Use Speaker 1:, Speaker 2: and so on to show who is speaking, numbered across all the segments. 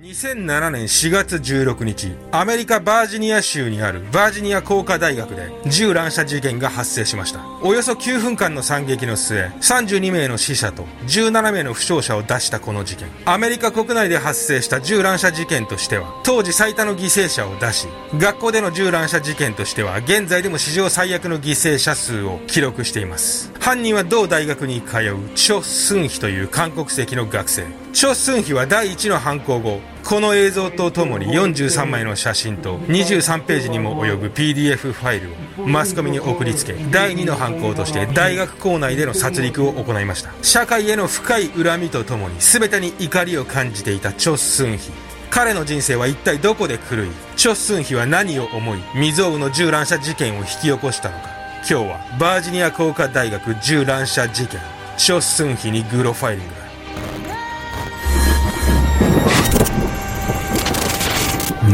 Speaker 1: 2007年4月16日、アメリカバージニア州にあるバージニア工科大学で銃乱射事件が発生しました。およそ9分間の惨劇の末、32名の死者と17名の負傷者を出したこの事件。アメリカ国内で発生した銃乱射事件としては、当時最多の犠牲者を出し、学校での銃乱射事件としては、現在でも史上最悪の犠牲者数を記録しています。犯人は同大学に通うチョ・スンヒという韓国籍の学生。チョ・スンヒは第一の犯行後、この映像とともに43枚の写真と23ページにも及ぶ PDF ファイルをマスコミに送りつけ第2の犯行として大学校内での殺戮を行いました。社会への深い恨みとともに全てに怒りを感じていたチョ・スンヒ彼の人生は一体どこで狂いチョ・スンヒは何を思い未曾有の銃乱射事件を引き起こしたのか。今日はバージニア工科大学銃乱射事件チョ・スンヒにグロファイリング。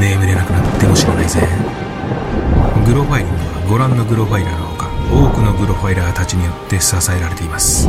Speaker 2: 眠れなくなっても知らないぜ。グロファイリングはご覧のグロファイラーのほか多くのグロファイラーたちによって支えられています。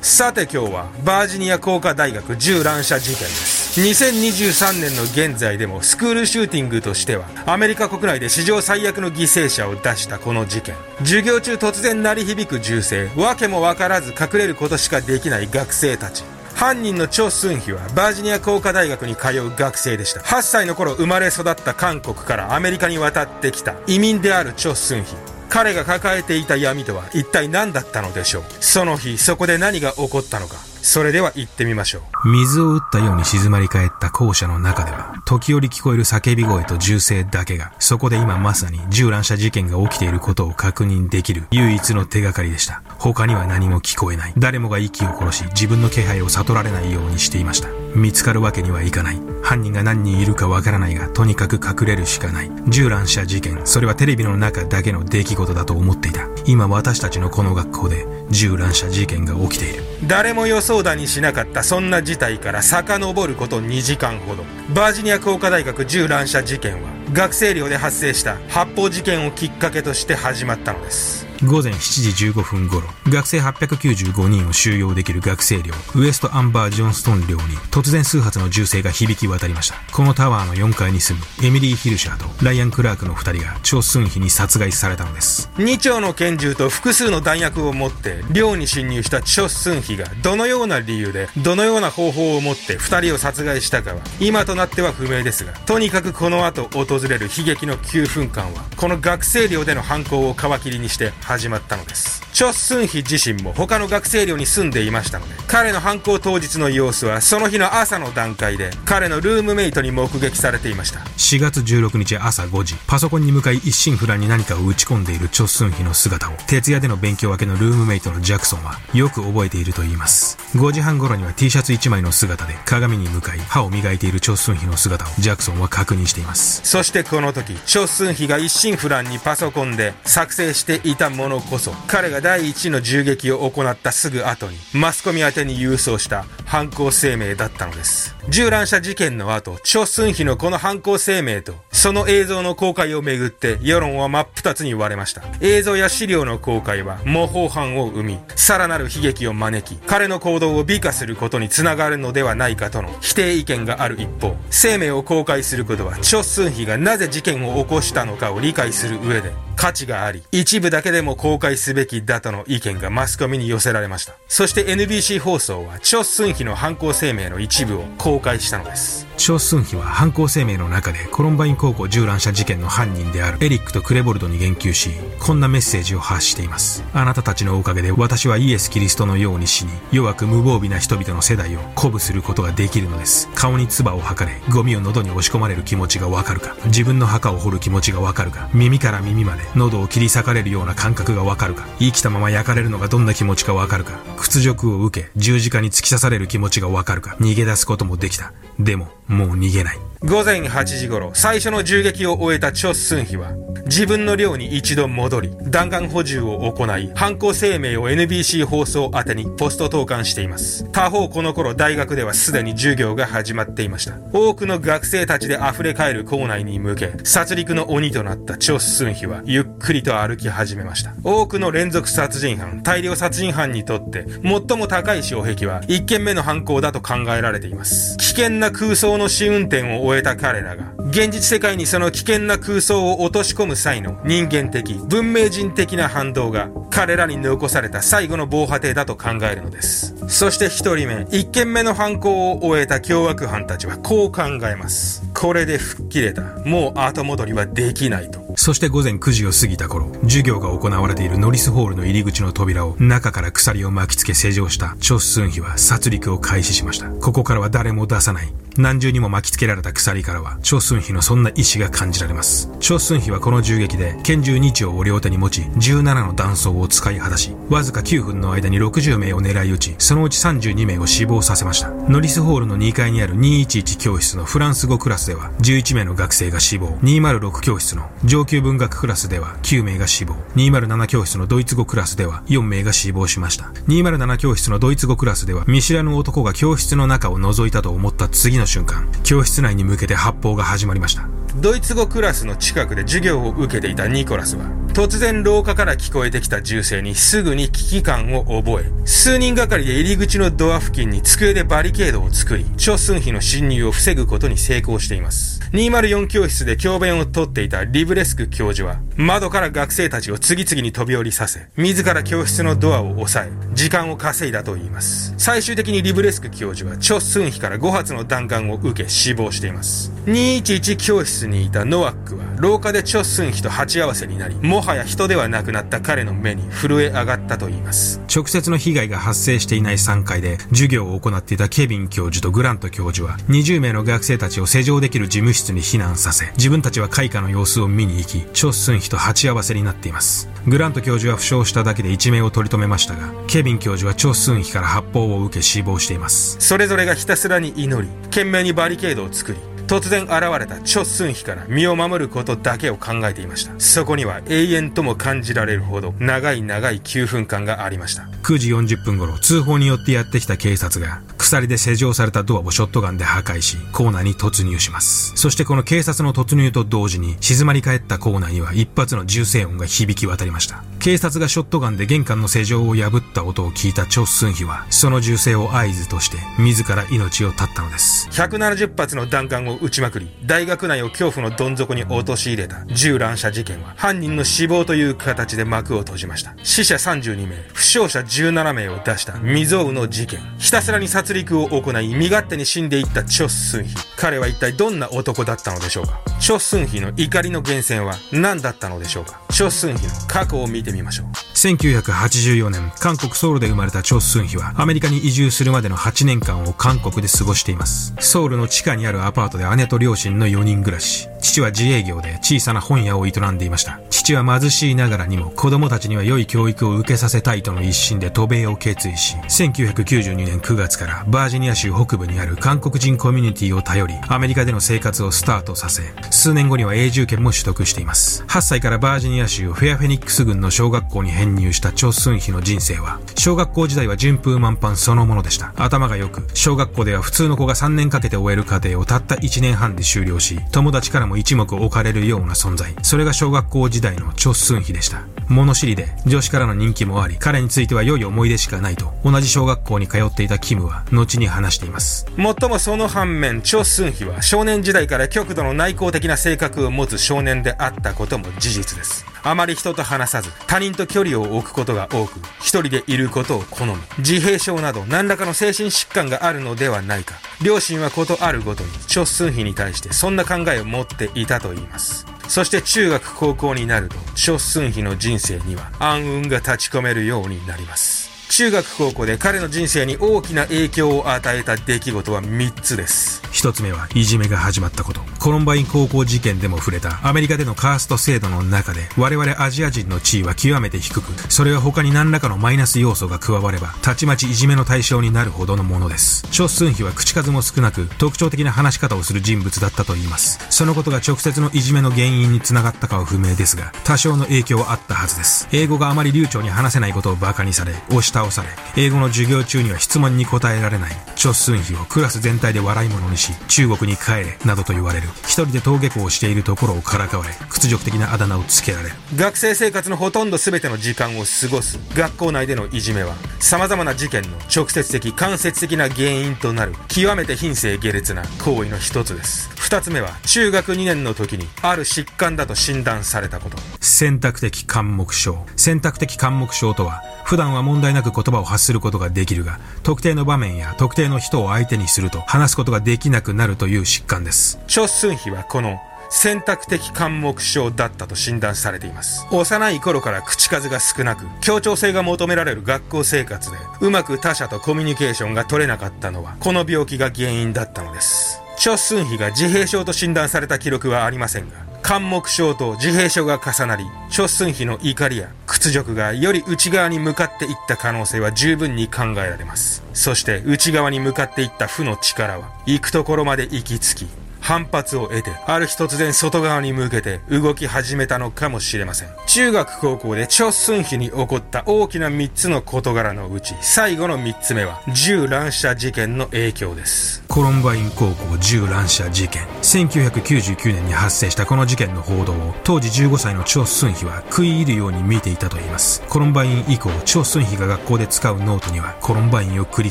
Speaker 1: さて今日はバージニア工科大学銃乱射事件です。2023年の現在でもスクールシューティングとしてはアメリカ国内で史上最悪の犠牲者を出したこの事件。授業中突然鳴り響く銃声。訳も分からず隠れることしかできない学生たち。犯人のチョ・スンヒはバージニア工科大学に通う学生でした。8歳の頃生まれ育った韓国からアメリカに渡ってきた移民であるチョ・スンヒ。彼が抱えていた闇とは一体何だったのでしょう。その日そこで何が起こったのか。それでは行ってみましょ
Speaker 2: う。水を打ったように静まり返った校舎の中では、時折聞こえる叫び声と銃声だけが、そこで今まさに銃乱射事件が起きていることを確認できる唯一の手がかりでした。他には何も聞こえない。誰もが息を殺し、自分の気配を悟られないようにしていました。見つかるわけにはいかない。犯人が何人いるかわからないが、とにかく隠れるしかない。銃乱射事件、それはテレビの中だけの出来事だと思っていた。今私たちのこの学校で銃乱射事件が起きている。
Speaker 1: 誰も予想だにしなかったそんな事態から遡ること2時間ほどバージニア工科大学銃乱射事件は学生寮で発生した発砲事件をきっかけとして始まったのです
Speaker 2: 午前7時15分頃、学生895人を収容できる学生寮、ウエストアンバー・ジョンストン寮に突然数発の銃声が響き渡りました。このタワーの4階に住むエミリー・ヒルシャーとライアン・クラークの2人が超寸比に殺害されたのです。
Speaker 1: 2丁の拳銃と複数の弾薬を持って寮に侵入したチョ・スンヒがどのような理由でどのような方法を持って2人を殺害したかは今となっては不明ですがとにかくこの後訪れる悲劇の9分間はこの学生寮での犯行を皮切りにして始まったのです。チョ・スンヒ自身も他の学生寮に住んでいましたので、彼の犯行当日の様子はその日の朝の段階で彼のルームメイトに目撃されていました。
Speaker 2: 4月16日朝5時、パソコンに向かい一心不乱に何かを打ち込んでいるチョ・スンヒの姿を、徹夜での勉強明けのルームメイトのジャクソンはよく覚えていると言います。5時半頃には T シャツ1枚の姿で鏡に向かい歯を磨いているチョ・スンヒの姿をジャクソンは確認しています。
Speaker 1: そしてこの時、チョ・スンヒが一心不乱にパソコンで作成していたものこそ、彼が第一の銃撃を行ったすぐ後に、マスコミ宛てに郵送した犯行声明だったのです。銃乱射事件の後、チョ・スンヒのこの犯行声明と、その映像の公開をめぐって、世論は真っ二つに割れました。映像や資料の公開は、模倣犯を生み、さらなる悲劇を招き、彼の行動を美化することにつながるのではないかとの否定意見がある一方、声明を公開することは、チョ・スンヒがなぜ事件を起こしたのかを理解する上で、価値があり、一部だけでも公開すべきだとの意見がマスコミに寄せられました。そして NBC 放送は、チョ・スンヒの犯行声明の一部を公開したのです。
Speaker 2: チョ・スンヒは犯行声明の中でコロンバイン高校銃乱射事件の犯人であるエリックとクレボルドに言及し、こんなメッセージを発しています。あなたたちのおかげで私はイエス・キリストのように死に、弱く無防備な人々の世代を鼓舞することができるのです。顔に唾を吐かれ、ゴミを喉に押し込まれる気持ちがわかるか、自分の墓を掘る気持ちがわかるか、耳から耳まで喉を切り裂かれるような感覚がわかるか、生きたまま焼かれるのがどんな気持ちかわかるか、屈辱を受け、十字架に突き刺される気持ちがわかるか、逃げ出すこともできた。でも、もう逃げない。
Speaker 1: 午前8時頃、最初の銃撃を終えたチョ・スンヒは、自分の寮に一度戻り、弾丸補充を行い、犯行声明を NBC 放送宛てにポスト投函しています。他方この頃大学ではすでに授業が始まっていました。多くの学生たちで溢れ返る校内に向け、殺戮の鬼となったチョ・スンヒはゆっくりと歩き始めました。多くの連続殺人犯、大量殺人犯にとって最も高い障壁は1件目の犯行だと考えられています。危険な空想の試運転を終えた彼らが、現実世界にその危険な空想を落とし込む際の人間的、文明人的な反動が、彼らに残された最後の防波堤だと考えるのです。そして一人目、一件目の犯行を終えた凶悪犯たちはこう考えます。これで吹っ切れた。もう後戻りはできないと。
Speaker 2: そして午前9時を過ぎた頃、授業が行われているノリスホールの入り口の扉を中から鎖を巻きつけ施錠したチョ・スンヒは殺戮を開始しました。ここからは誰も出さない。何重にも巻きつけられた鎖からは、チョ・スンヒのそんな意志が感じられます。チョ・スンヒはこの銃撃で、拳銃2丁を両手に持ち、17の弾倉を使い果たし、わずか9分の間に60名を狙い撃ち、そのうち32名を死亡させました。ノリスホールの2階にある211教室のフランス語クラスでは、11名の学生が死亡、206教室の上級文学クラスでは9名が死亡、207教室のドイツ語クラスでは4名が死亡しました。207教室のドイツ語クラスでは、見知らぬ男が教室の中を覗いたと思った次の瞬間、教室内に向けて発砲が始まりました。
Speaker 1: ドイツ語クラスの近くで授業を受けていたニコラスは、突然廊下から聞こえてきた銃声にすぐに危機感を覚え、数人がかりで入り口のドア付近に机でバリケードを作り、チョ・スンヒの侵入を防ぐことに成功しています。204教室で教鞭をとっていたリブレスク教授は、窓から学生たちを次々に飛び降りさせ、自ら教室のドアを押さえ、時間を稼いだと言います。最終的にリブレスク教授は、チョ・スンヒから5発の弾丸を受け死亡しています。211教室にいたノワックは、廊下でチョ・スンヒと鉢合わせになり、もはや人ではなくなった彼の目に震え上がったと言います。
Speaker 2: 直接の被害が発生していない3階で、授業を行っていたケビン教授とグラント教授は、20名の学生たちを施錠できる事務室室に避難させ、自分たちは開花の様子を見に行き、チョ・スンヒと鉢合わせになっています。グラント教授は負傷しただけで一命を取り留めましたが、ケビン教授はチョ・スンヒから発砲を受け死亡しています。
Speaker 1: それぞれがひたすらに祈り、懸命にバリケードを作り、突然現れたチョ・スンヒから身を守ることだけを考えていました。そこには永遠とも感じられるほど長い長い9分間がありました。
Speaker 2: 9時40分頃、通報によってやってきた警察が、鎖で施錠されたドアをショットガンで破壊し、コーナーに突入します。そしてこの警察の突入と同時に、静まり返ったコーナーには一発の銃声音が響き渡りました。警察がショットガンで玄関の施錠を破った音を聞いたチョ・スンヒは、その銃声を合図として、自ら命を絶ったのです。
Speaker 1: 170発の弾丸を撃ちまくり、大学内を恐怖のどん底に陥れた銃乱射事件は、犯人の死亡という形で幕を閉じました。死者32名、負傷者17名を出した未曾有の事件。ひたすらに殺戮を行い、身勝手に死んでいったチョ・スンヒ。彼は一体どんな男だったのでしょうか？チョ・スンヒの怒りの源泉は何だったのでしょうか？チョ・スンヒの過去を見てみましょう。
Speaker 2: 1984年、韓国ソウルで生まれたチョ・スンヒは、アメリカに移住するまでの8年間を韓国で過ごしています。ソウルの地下にあるアパートで姉と両親の4人暮らし。父は自営業で小さな本屋を営んでいました。父は貧しいながらにも子供たちには良い教育を受けさせたいとの一心で渡米を決意し、1992年9月からバージニア州北部にある韓国人コミュニティを頼り、アメリカでの生活をスタートさせ、数年後には永住権も取得しています。8歳からバージニア州フェアフェニックス郡の小学校に編入したチョ・スンヒの人生は、小学校時代は順風満帆そのものでした。頭が良く、小学校では普通の子が3年かけて終える過程をたった1年半で終了し、友達からも一目置かれるような存在。それが小学校時代のチョ・スンヒでした。物知りで、女子からの人気もあり、彼については良い思い出しかないと、同じ小学校に通っていたキムは、後に話しています。
Speaker 1: もっともその反面、チョ・スンヒは少年時代から極度の内向的な性格を持つ少年であったことも事実です。あまり人と話さず、他人と距離を置くことが多く、一人でいることを好む。自閉症など何らかの精神疾患があるのではないか。両親はことあるごとに、初寸費に対してそんな考えを持っていたと言います。そして中学高校になると、初寸費の人生には暗雲が立ち込めるようになります。中学高校で彼の人生に大きな影響を与えた出来事は3つです。
Speaker 2: 1つ目はいじめが始まったこと。コロンバイン高校事件でも触れたアメリカでのカースト制度の中で我々アジア人の地位は極めて低く、それは他に何らかのマイナス要素が加われば、たちまちいじめの対象になるほどのものです。チョ・スンヒは口数も少なく、特徴的な話し方をする人物だったと言います。そのことが直接のいじめの原因につながったかは不明ですが、多少の影響はあったはずです。英語があまり流暢に話せないことを馬鹿にされ、押し倒され、英語の授業中には質問に答えられない、チョ・スンヒをクラス全体で笑い物にし、中国に帰れ、などと言われる。一人で登下校をしているところをからかわれ、屈辱的なあだ名をつけられる。
Speaker 1: 学生生活のほとんど全ての時間を過ごす学校内でのいじめは、様々な事件の直接的、間接的な原因となる、極めて品性下劣な行為の一つです。二つ目は、中学2年の時に、ある疾患だと診断されたこと。
Speaker 2: 選択的感目症。選択的感目症とは、普段は問題なく言葉を発することができるが、特定の場面や特定の人を相手にすると話すことができなくなるという疾患です。
Speaker 1: チョ・スンヒはこの選択的感目症だったと診断されています。幼い頃から口数が少なく、協調性が求められる学校生活で、うまく他者とコミュニケーションが取れなかったのは、この病気が原因だったのです。チョ・スンヒが自閉症と診断された記録はありませんが、関目症と自閉症が重なり、諸寸妃の怒りや屈辱がより内側に向かっていった可能性は十分に考えられます。そして内側に向かっていった負の力は、行くところまで行き着き、反発を得て、ある日突然外側に向けて動き始めたのかもしれません。中学高校でチョ・スンヒに起こった大きな3つの事柄のうち、最後の3つ目は、銃乱射事件の影響です。
Speaker 2: コロンバイン高校銃乱射事件。1999年に発生したこの事件の報道を、当時15歳のチョ・スンヒは食い入るように見ていたと言います。コロンバイン以降、チョ・スンヒが学校で使うノートには、コロンバインを繰り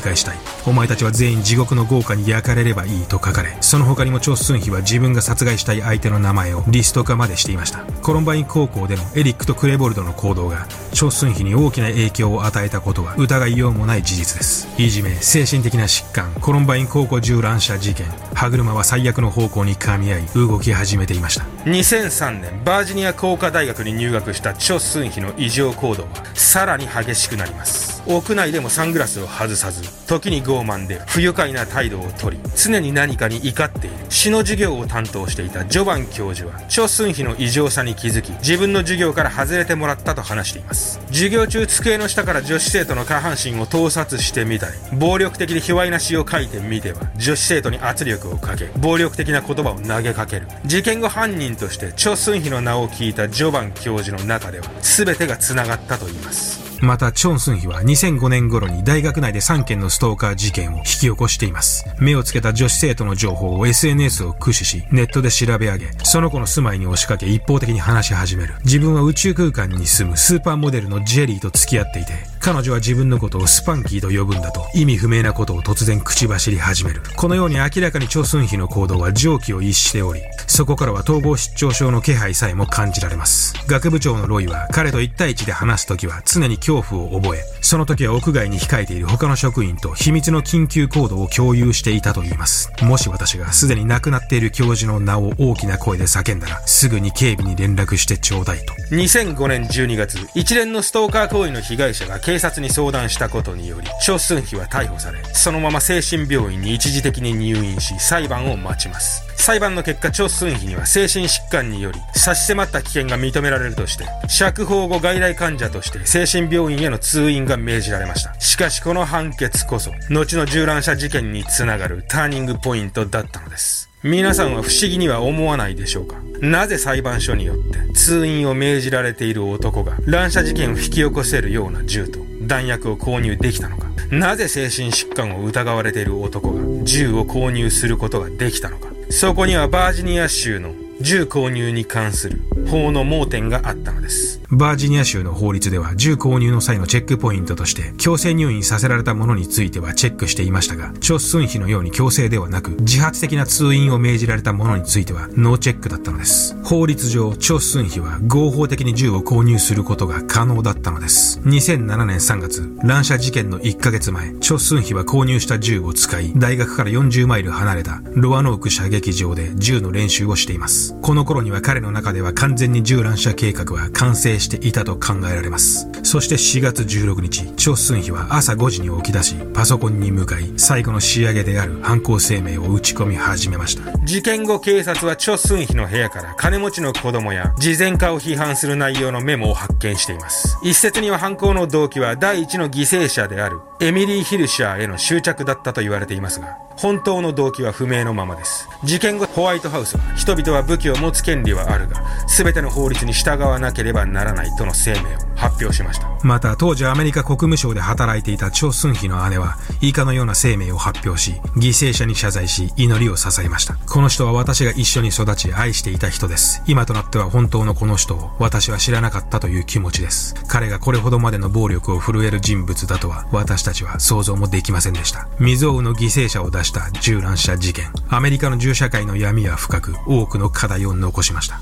Speaker 2: 返したい。お前たちは全員地獄の業火に焼かれればいいと書かれ、その他にもチョ・スンヒは自分が殺害したい相手の名前をリスト化までしていました。コロンバイン高校でのエリックとクレボルドの行動がチョ・スンヒに大きな影響を与えたことは疑いようもない事実です。いじめ精神的な疾患コロンバイン高校銃乱射事件歯車は最悪の方向に噛み合い動き始めていました。
Speaker 1: 2003年バージニア工科大学に入学したチョ・スンヒの異常行動はさらに激しくなります。屋内でもサングラスを外さず時に傲慢で不愉快な態度をとり常に何かに怒っている。の授業を担当していたジョバン教授はチョ・スンヒの異常さに気づき自分の授業から外れてもらったと話しています。授業中机の下から女子生徒の下半身を盗撮してみたり暴力的で卑猥な詩を書いてみては女子生徒に圧力をかけ暴力的な言葉を投げかける。事件後犯人としてチョ・スンヒの名を聞いたジョバン教授の中では全てが繋がったと言います。
Speaker 2: また、チョン・スンヒは2005年頃に大学内で3件のストーカー事件を引き起こしています。目をつけた女子生徒の情報を SNS を駆使し、ネットで調べ上げ、その子の住まいに押しかけ一方的に話し始める。自分は宇宙空間に住むスーパーモデルのジェリーと付き合っていて、彼女は自分のことをスパンキーと呼ぶんだと意味不明なことを突然口走り始める。このように明らかにチョ・スンヒの行動は常軌を逸しており、そこからは統合失調症の気配さえも感じられます。学部長のロイは彼と1対1で話すときは常に恐怖を覚え、その時は屋外に控えている他の職員と秘密の緊急行動を共有していたと言います。もし私がすでに亡くなっている教授の名を大きな声で叫んだら、すぐに警備に連絡してちょうだいと。
Speaker 1: 2005年12月、一連のストーカー行為の被害者が警警察に相談したことにより、チョ・スンヒは逮捕され、そのまま精神病院に一時的に入院し、裁判を待ちます。裁判の結果、チョ・スンヒには精神疾患により、差し迫った危険が認められるとして、釈放後外来患者として精神病院への通院が命じられました。しかしこの判決こそ、後の銃乱射事件につながるターニングポイントだったのです。皆さんは不思議には思わないでしょうか？なぜ裁判所によって通院を命じられている男が乱射事件を引き起こせるような銃と弾薬を購入できたのかなぜ精神疾患を疑われている男が銃を購入することができたのかそこにはバージニア州の銃購入に関する法の盲点があったのです。
Speaker 2: バージニア州の法律では銃購入の際のチェックポイントとして強制入院させられた者についてはチェックしていましたが、チョ・スンヒのように強制ではなく自発的な通院を命じられた者についてはノーチェックだったのです。法律上、チョ・スンヒは合法的に銃を購入することが可能だったのです。2007年3月、乱射事件の1ヶ月前、チョ・スンヒは購入した銃を使い、大学から40マイル離れたロアノーク射撃場で銃の練習をしています。この頃には彼の中では完全に銃乱射計画は完成していたと考えられます。そして4月16日、チョ・スンヒは朝5時に起き出し、パソコンに向かい、最後の仕上げである犯行声明を打ち込み始めました。
Speaker 1: 事件後警察はチョ・スンヒの部屋から金持ちの子供や慈善家を批判する内容のメモを発見しています。一説には犯行の動機は第一の犠牲者であるエミリー・ヒルシャーへの執着だったと言われていますが、本当の動機は不明のままです。事件後、ホワイトハウスは、人々は武器を持つ権利はあるが、全ての法律に従わなければならないないとの声明を発表しました。
Speaker 2: また、当時アメリカ国務省で働いていたチョ・スンヒの姉は、以下のような声明を発表し、犠牲者に謝罪し、祈りを捧げました。この人は私が一緒に育ち、愛していた人です。今となっては本当のこの人を、私は知らなかったという気持ちです。彼がこれほどまでの暴力を震える人物だとは、私たちは想像もできませんでした。未曾有の犠牲者を出した銃乱射事件。アメリカの銃社会の闇は深く、多くの課題を残しました。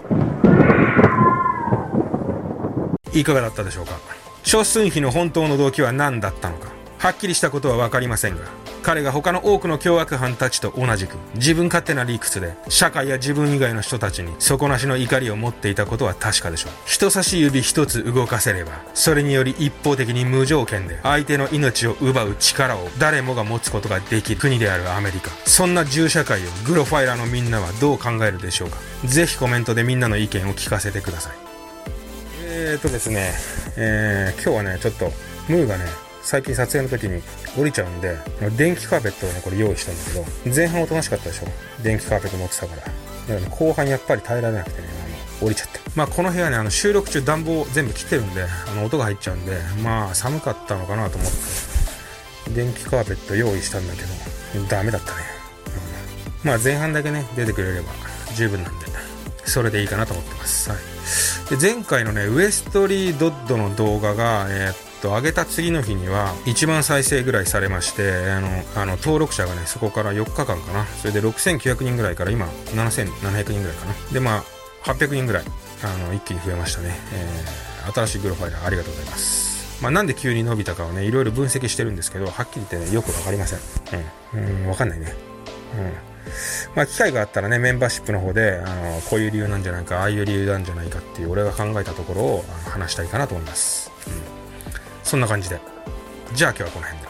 Speaker 1: いかがだったでしょうか？諸寸ヒの本当の動機は何だったのか？はっきりしたことは分かりませんが彼が他の多くの凶悪犯たちと同じく自分勝手な理屈で社会や自分以外の人たちに底なしの怒りを持っていたことは確かでしょう。人差し指一つ動かせればそれにより一方的に無条件で相手の命を奪う力を誰もが持つことができる国であるアメリカ。そんな銃社会をグロファイラーのみんなはどう考えるでしょうか？ぜひコメントでみんなの意見を聞かせてください。えーとですね、えー、今日はねちょっとムーがね最近撮影の時に降りちゃうんで、電気カーペットをね、これ用意したんだけど、前半おとなしかったでしょ？電気カーペット持ってたから。だからね、後半やっぱり耐えられなくてね、あの、降りちゃって。まあこの部屋ね、あの収録中暖房全部切ってるんで、あの音が入っちゃうんで、まあ寒かったのかなと思って、電気カーペット用意したんだけど、ダメだったね。うん、まあ前半だけね、出てくれれば十分なんで、それでいいかなと思ってます。はい。で、前回のね、ウエストリードッドの動画が、えー、っと、上げた次の日には1万再生ぐらいされまして、あの、あの登録者がね、そこから4日間かな。それで6900人ぐらいから今7700人ぐらいかな。で、まあ、800人ぐらい、あの、一気に増えましたね。えー、新しいグロファイラーありがとうございます。まあ、なんで急に伸びたかをね、いろいろ分析してるんですけど、はっきり言ってね、よくわかりません。うん。うん、わかんないね。うん。まあ、機会があったらね、メンバーシップの方で、あの、こういう理由なんじゃないか、ああいう理由なんじゃないかっていう、俺が考えたところを話したいかなと思います。うん。そんな感じで。じゃあ今日はこの辺で。